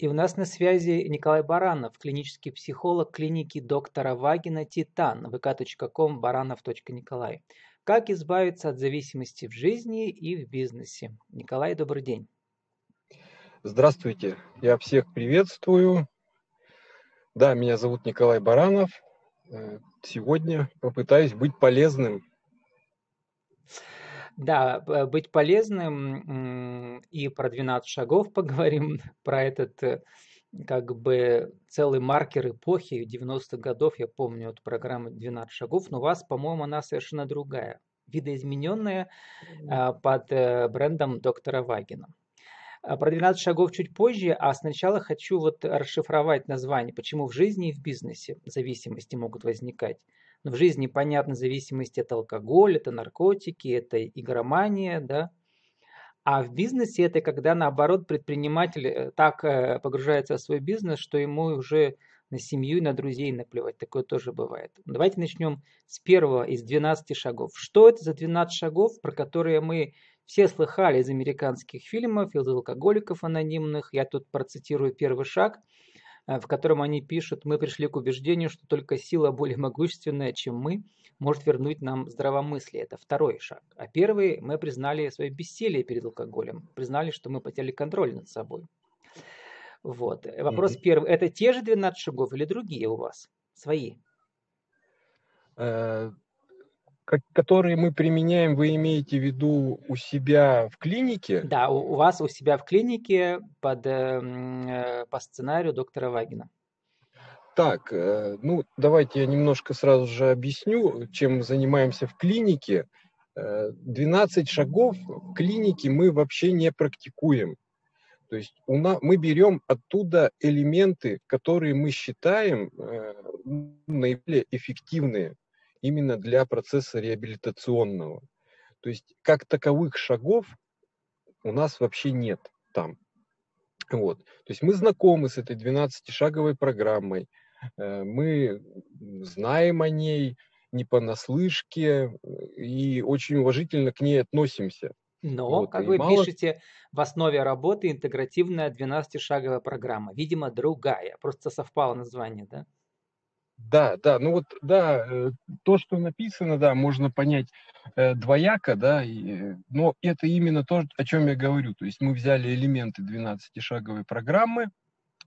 И у нас на связи Николай Баранов, клинический психолог клиники доктора Вагина «Титан», vk.com, baranov.николай. Как избавиться от зависимости в жизни и в бизнесе? Николай, добрый день. Здравствуйте, я всех приветствую. Да, меня зовут Николай Баранов. Э, сегодня попытаюсь быть полезным да, быть полезным и про 12 шагов поговорим, про этот э, как бы целый маркер эпохи 90-х годов, я помню эту программу 12 шагов, но у вас, по-моему, она совершенно другая, видоизмененная а, под э, брендом доктора Вагина. А, про 12 шагов чуть позже, а сначала хочу вот расшифровать название, почему в жизни и в бизнесе зависимости могут возникать. В жизни, понятно, зависимость это алкоголь, это наркотики, это игромания, да. А в бизнесе это когда, наоборот, предприниматель э, так э, погружается в свой бизнес, что ему уже на семью на друзей наплевать. Такое тоже бывает. Давайте начнем с первого из 12 шагов. Что это за 12 шагов, про которые мы все слыхали из американских фильмов, из алкоголиков анонимных. Я тут процитирую первый шаг – в котором они пишут, мы пришли к убеждению, что только сила более могущественная, чем мы, может вернуть нам здравомыслие. Это второй шаг. А первый, мы признали свое бессилие перед алкоголем, признали, что мы потеряли контроль над собой. Вот. Вопрос mm-hmm. первый. Это те же 12 шагов или другие у вас? Свои? Э, которые мы применяем, вы имеете в виду у себя в клинике? Да, у, у вас у себя в клинике под, эм, э, по сценарию доктора Вагина. Так, э, ну давайте я немножко сразу же объясню, чем мы занимаемся в клинике. 12 э, шагов в клинике мы вообще не практикуем. То есть у нас, мы берем оттуда элементы, которые мы считаем э, наиболее эффективные именно для процесса реабилитационного. То есть как таковых шагов у нас вообще нет там. Вот. То есть мы знакомы с этой 12-шаговой программой, э, мы знаем о ней не понаслышке и очень уважительно к ней относимся. Но, вот, как вы мало... пишете, в основе работы интегративная 12-шаговая программа. Видимо, другая. Просто совпало название, да? Да, да, ну вот, да, э, то, что написано, да, можно понять э, двояко, да, и, но это именно то, о чем я говорю. То есть мы взяли элементы 12-шаговой программы,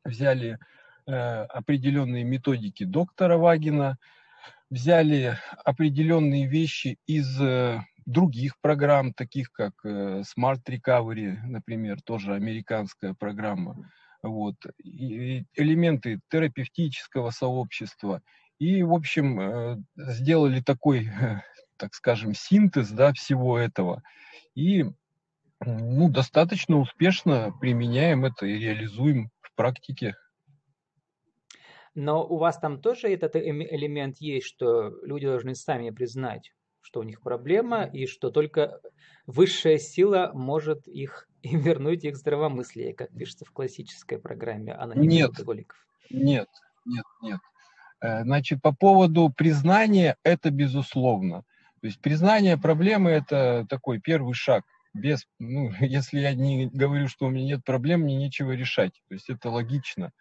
взяли э, определенные методики доктора Вагина, взяли определенные вещи из э, других программ, таких как э, Smart Recovery, например, тоже американская программа, вот, и элементы терапевтического сообщества. И, в общем, э, сделали такой, так скажем, синтез да, всего этого. И ну, достаточно успешно применяем это и реализуем в практике. Но у вас там тоже этот элемент есть, что люди должны сами признать, что у них проблема, и что только высшая сила может их и вернуть их здравомыслие, как пишется в классической программе анонимных нет, алкоголиков. Нет, нет, нет. Э, значит, по поводу признания, это безусловно. То есть признание проблемы – это такой первый шаг. Без, ну, если я не говорю, что у меня нет проблем, мне нечего решать. То есть это логично.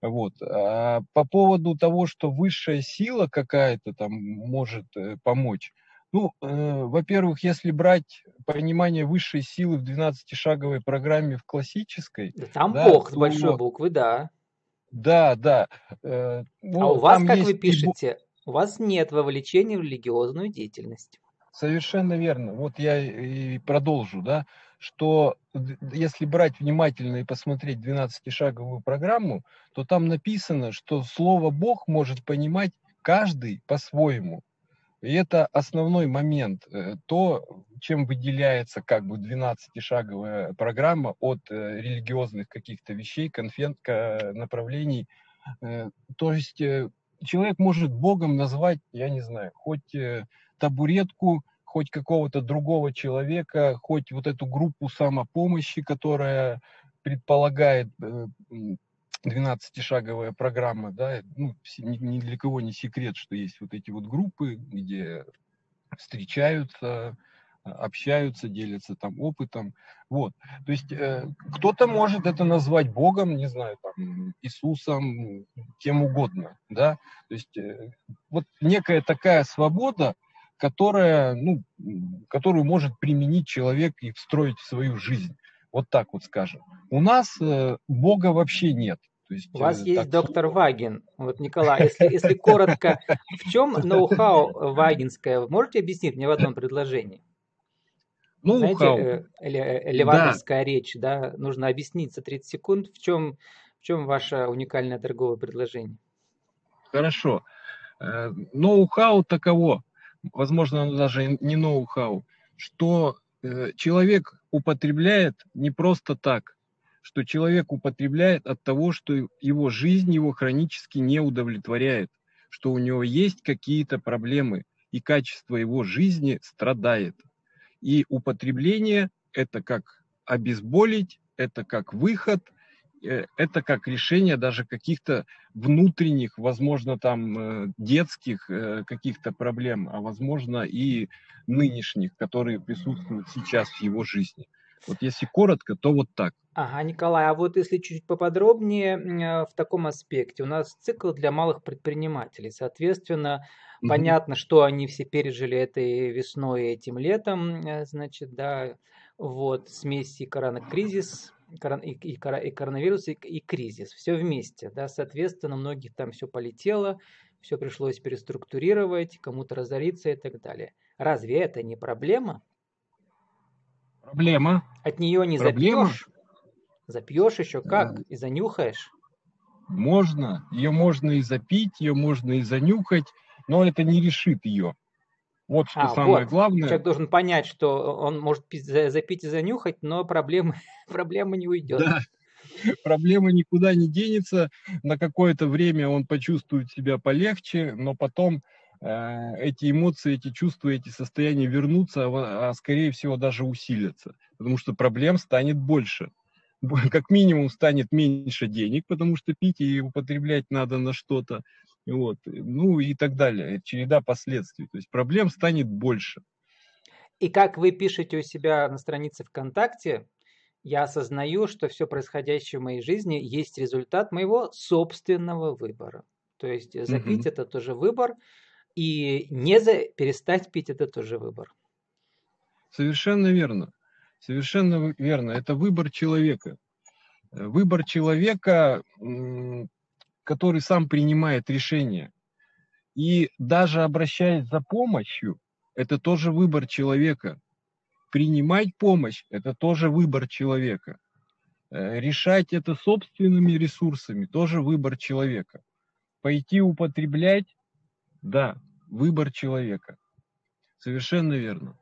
Вот. А по поводу того, что высшая сила какая-то там может э, помочь, ну, э, во-первых, если брать понимание высшей силы в 12-шаговой программе в классической... Там да, Бог с большой буквы, да. Да, да. Э, ну, а у вас, как вы пишете, у вас нет вовлечения в религиозную деятельность. Совершенно верно. Вот я и продолжу, да, что если брать внимательно и посмотреть 12-шаговую программу, то там написано, что слово Бог может понимать каждый по-своему. И это основной момент, э, то, чем выделяется как бы 12-шаговая программа от э, религиозных каких-то вещей, конфет, направлений. Э, то есть человек может Богом назвать, я не знаю, хоть табуретку, хоть какого-то другого человека, хоть вот эту группу самопомощи, которая предполагает 12-шаговая программа, да, ну, ни для кого не секрет, что есть вот эти вот группы, где встречаются, общаются, делятся там опытом. Вот. То есть э, кто-то может это назвать Богом, не знаю, там, Иисусом, кем угодно, да. То есть э, вот некая такая свобода, которая, ну, которую может применить человек и встроить в свою жизнь. Вот так вот скажем. У нас э, Бога вообще нет. Есть, У вас э, есть доктор Вагин. Вот, Николай, если, если коротко, в чем ноу-хау вагинское? Можете объяснить мне в одном предложении? Ну, Знаете, э, элеваторская да. речь, да, нужно объяснить за 30 секунд, в чем, в чем ваше уникальное торговое предложение. Хорошо. Э, ноу-хау таково, возможно, оно даже не ноу-хау, что э, человек употребляет не просто так, что человек употребляет от того, что его жизнь его хронически не удовлетворяет, что у него есть какие-то проблемы, и качество его жизни страдает. И употребление – это как обезболить, это как выход, э, это как решение даже каких-то внутренних, возможно, там э, детских э, каких-то проблем, а возможно и нынешних, которые присутствуют сейчас в его жизни. Вот если коротко, то вот так. Ага, Николай, а вот если чуть поподробнее в таком аспекте, у нас цикл для малых предпринимателей. Соответственно, mm понятно, что они все пережили этой весной и этим летом, э, значит, да, вот, смесь и коронакризис, корон, и, и, и коронавирус, и, и кризис, все вместе, да, соответственно, многих там все полетело, все пришлось переструктурировать, кому-то разориться и так далее. Разве это не проблема? Проблема. От нее не Проблема. запьешь. Запьешь еще как? И занюхаешь. Можно. Ее можно и запить, ее можно и занюхать, но это не решит ее. Вот что а, самое вот. главное. Человек должен понять, что он может запить и занюхать, но проблема, проблема не уйдет. Да. Проблема никуда не денется. На какое-то время он почувствует себя полегче, но потом Э, эти эмоции, эти чувства, эти состояния вернутся, а, а скорее всего даже усилятся, потому что проблем станет больше. Как минимум станет меньше денег, потому что пить и употреблять надо на что-то. Вот. Ну и так далее. Череда последствий. То есть проблем станет больше. И как вы пишете у себя на странице ВКонтакте, я осознаю, что все происходящее в моей жизни есть результат моего собственного выбора. То есть запить угу. это тоже выбор, и не за... перестать пить это тоже выбор. Совершенно верно. Совершенно верно. Это выбор человека. Э, выбор человека, который сам принимает решение. И даже обращаясь за помощью, это тоже выбор человека. Принимать помощь – это тоже выбор человека. Э, решать это собственными ресурсами – тоже выбор человека. Пойти употреблять да, выбор человека. Совершенно верно.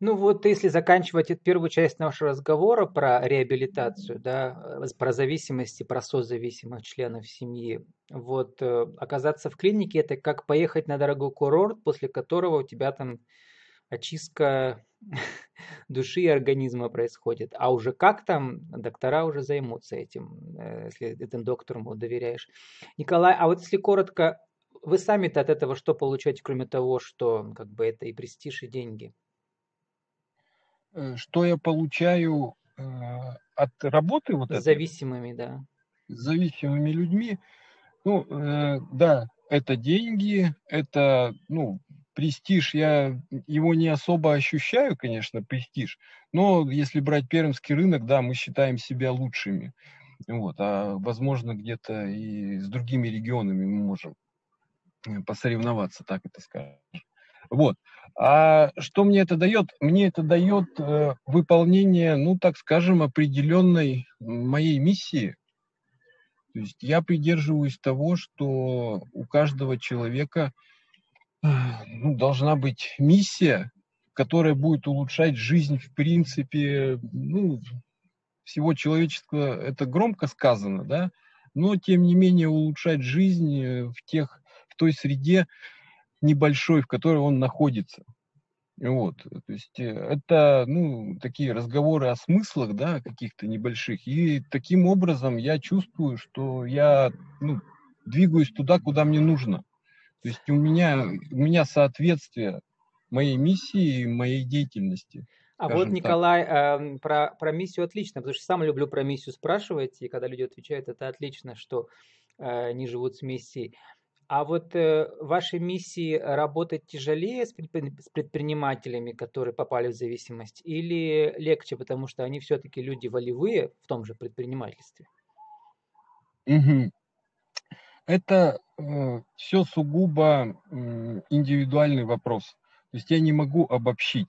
Ну вот, если заканчивать эту первую часть нашего разговора про реабилитацию, да, э, про зависимости, про созависимых членов семьи, вот э, оказаться в клинике это как поехать на дорогой курорт, после которого у тебя там очистка души и организма происходит. А уже как там, доктора уже займутся этим, э, если этим доктору доверяешь. Николай, а вот если коротко, вы сами-то от этого что получаете, кроме того, что как бы это и престиж, и деньги? Э, что я получаю э, от работы вот С зависимыми, да. Зависимыми людьми. Ну, э, да, это деньги, это, ну, престиж, я его не особо ощущаю, конечно, престиж, но если брать пермский рынок, да, мы считаем себя лучшими. Вот, а возможно, где-то и с другими регионами мы можем Э, посоревноваться, так это скажем. Вот. А что мне это дает? Мне это дает э, выполнение, ну, так скажем, определенной моей миссии. То есть я придерживаюсь того, что у каждого человека э, ну, должна быть миссия, которая будет улучшать жизнь, в принципе, ну, всего человечества. Это громко сказано, да, но тем не менее улучшать жизнь э, в тех в той среде небольшой, в которой он находится. Вот, то есть э, это, ну, такие разговоры о смыслах, да, каких-то небольших. И таким образом я чувствую, что я, ну, двигаюсь туда, куда мне нужно. То есть у меня, у меня соответствие моей миссии и моей деятельности. А вот, Николай, э, про, про миссию отлично, потому что сам люблю про миссию спрашивать, и когда люди отвечают, это отлично, что э, они живут с миссией. А вот э, вашей миссии работать тяжелее с, предпринимателями, которые попали в зависимость, или легче, потому что они все-таки люди волевые в том же предпринимательстве? Угу. Это э, все сугубо э, индивидуальный вопрос. То есть я не могу обобщить.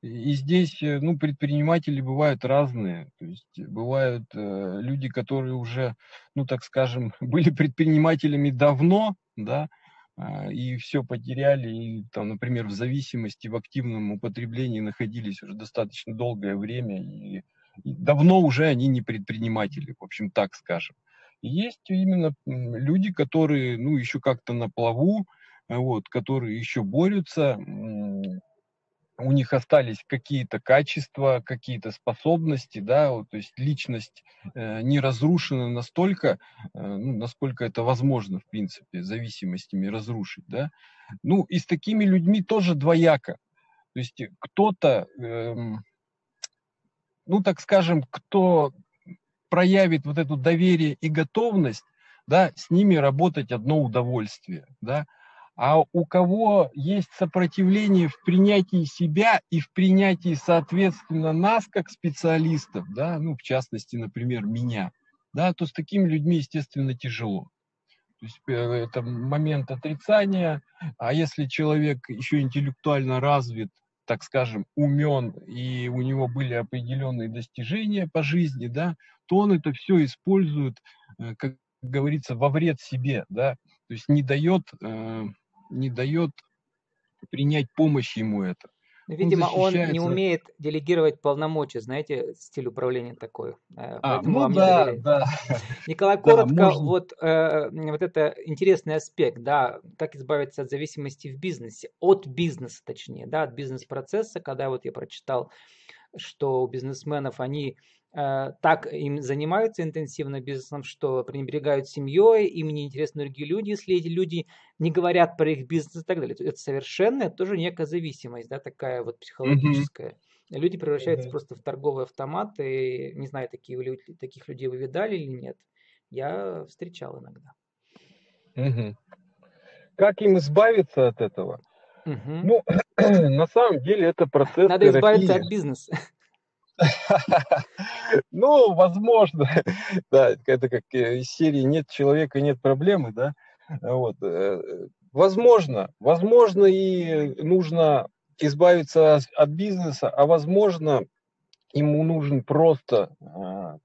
И здесь, э, ну, предприниматели бывают разные. То есть бывают э, люди, которые уже, ну, так скажем, были предпринимателями давно, да, э, и все потеряли, и там, например, в зависимости, в активном употреблении находились уже достаточно долгое время, и, и давно уже они не предприниматели, в общем, так скажем. И есть именно люди, которые, ну, еще как-то на плаву, вот, которые еще борются, у них остались какие-то качества, какие-то способности, да, вот, то есть личность э, не разрушена настолько, э, ну, насколько это возможно, в принципе, зависимостями разрушить, да. Ну, и с такими людьми тоже двояко. То есть кто-то, э, ну, так скажем, кто проявит вот эту доверие и готовность, да, с ними работать одно удовольствие, да, а у кого есть сопротивление в принятии себя и в принятии, соответственно, нас как специалистов, да, ну, в частности, например, меня, да, то с такими людьми, естественно, тяжело. То есть э, это момент отрицания, а если человек еще интеллектуально развит, так скажем, умен, и у него были определенные достижения по жизни, да, то он это все использует, э, как говорится, во вред себе, да, то есть не дает э, не дает принять помощь ему это. Видимо, он, он не умеет делегировать полномочия, знаете, стиль управления такой. Э, а, ну да, да. Николай, коротко, да, можно... вот, э, вот это интересный аспект, да, как избавиться от зависимости в бизнесе, от бизнеса точнее, да, от бизнес-процесса, когда вот я прочитал, что у бизнесменов они Э, так им занимаются интенсивно бизнесом, что пренебрегают семьей, им не интересны другие люди, если эти люди не говорят про их бизнес и так далее. Это совершенно это тоже некая зависимость, да, такая вот психологическая. Mm-hmm. Люди превращаются mm-hmm. просто в торговый автомат, и не знаю, такие люди, таких людей вы видали или нет. Я встречал иногда. Mm-hmm. Как им избавиться от этого? Угу. Ну, на самом деле это процесс Надо терапии. избавиться от бизнеса. Ну, возможно, да, это как из серии «Нет человека, нет проблемы», да, вот, э, возможно, возможно и нужно избавиться от бизнеса, а возможно ему нужен просто а,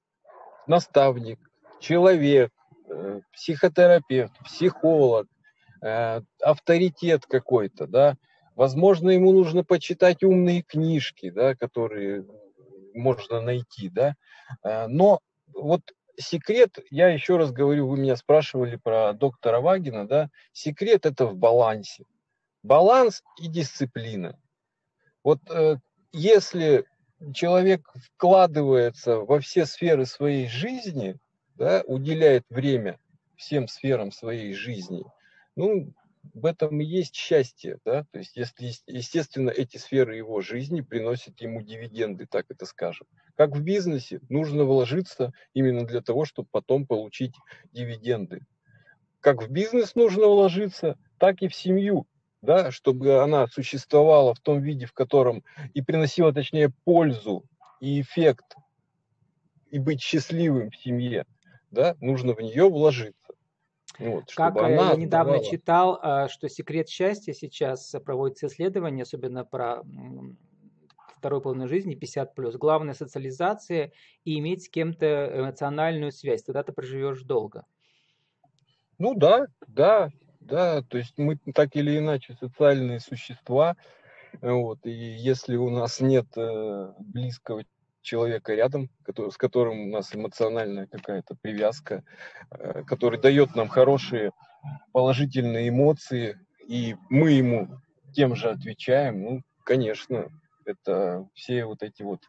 наставник, человек, э, психотерапевт, психолог, э, авторитет какой-то, да, Возможно, ему нужно почитать умные книжки, да, которые можно найти, да. Э, но вот секрет, я еще раз говорю, вы меня спрашивали про доктора Вагина, да, секрет это в балансе. Баланс и дисциплина. Вот э, если человек вкладывается во все сферы своей жизни, да, уделяет время всем сферам своей жизни, ну, в этом и есть счастье, да, то есть если, естественно, эти сферы его жизни приносят ему дивиденды, так это скажем. Как в бизнесе, нужно вложиться именно для того, чтобы потом получить дивиденды. Как в бизнес нужно вложиться, так и в семью, да, чтобы она существовала в том виде, в котором и приносила, точнее, пользу и эффект, и быть счастливым в семье, да, нужно в нее вложиться. Вот, как э, я недавно давала... читал, а, что секрет счастья сейчас проводится исследование, особенно про второй половину жизни, 50 плюс. Главное социализация и иметь с кем-то эмоциональную связь. Тогда ты проживешь долго. Ну да, да, да. То есть мы так или иначе социальные существа. Вот, и если у нас нет э, близкого человека рядом, который, с которым у нас эмоциональная какая-то привязка, э, который дает нам хорошие положительные эмоции, и мы ему тем же отвечаем, ну, конечно, это все вот эти вот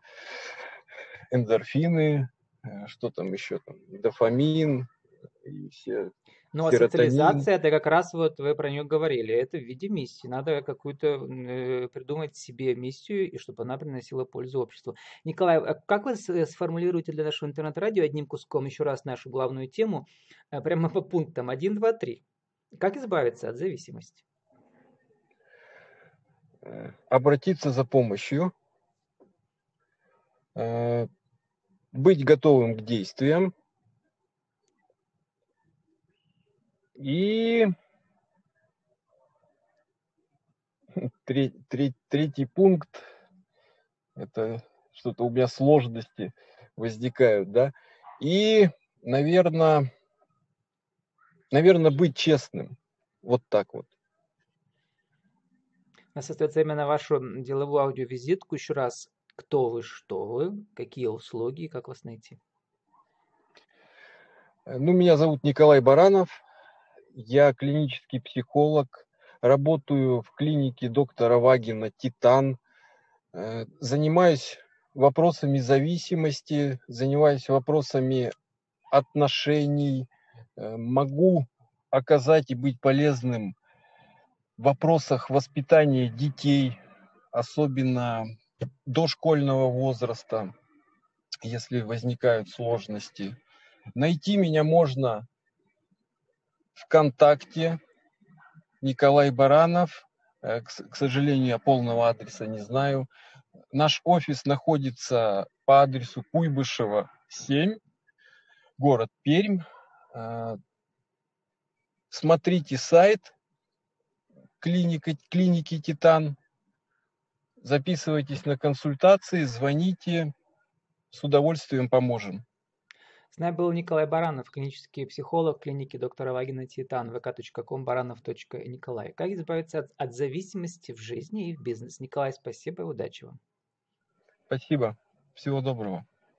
эндорфины, э, что там еще там, дофамин, и все ну, а социализация, это как раз вот вы про нее говорили, это в виде миссии. Надо какую-то э, придумать себе миссию, и чтобы она приносила пользу обществу. Николай, а как вы сформулируете для нашего интернет-радио одним куском еще раз нашу главную тему, э, прямо по пунктам 1, 2, 3? Как избавиться от зависимости? Э, обратиться за помощью, э, быть готовым к действиям, И треть, треть, третий пункт, это что-то у меня сложности возникают, да. И, наверное, наверное, быть честным. Вот так вот. У нас остается именно вашу деловую аудиовизитку. Еще раз, кто вы, что вы, какие услуги и как вас найти? Ну, меня зовут Николай Баранов. Я клинический психолог, работаю в клинике доктора Вагина «Титан», э, занимаюсь вопросами зависимости, занимаюсь вопросами отношений, э, могу оказать и быть полезным в вопросах воспитания детей, особенно дошкольного возраста, если возникают сложности. Найти меня можно ВКонтакте Николай Баранов. Э, к сожалению, я полного адреса не знаю. Наш офис находится по адресу Куйбышева, 7, город Пермь. Э, смотрите сайт клиника, клиники Титан. Записывайтесь на консультации, звоните. С удовольствием поможем. С нами был Николай Баранов, клинический психолог клиники доктора Вагина Титан, vk.com, баранов.николай. Как избавиться от, от зависимости в жизни и в бизнесе? Николай, спасибо и удачи вам. Спасибо. Всего доброго.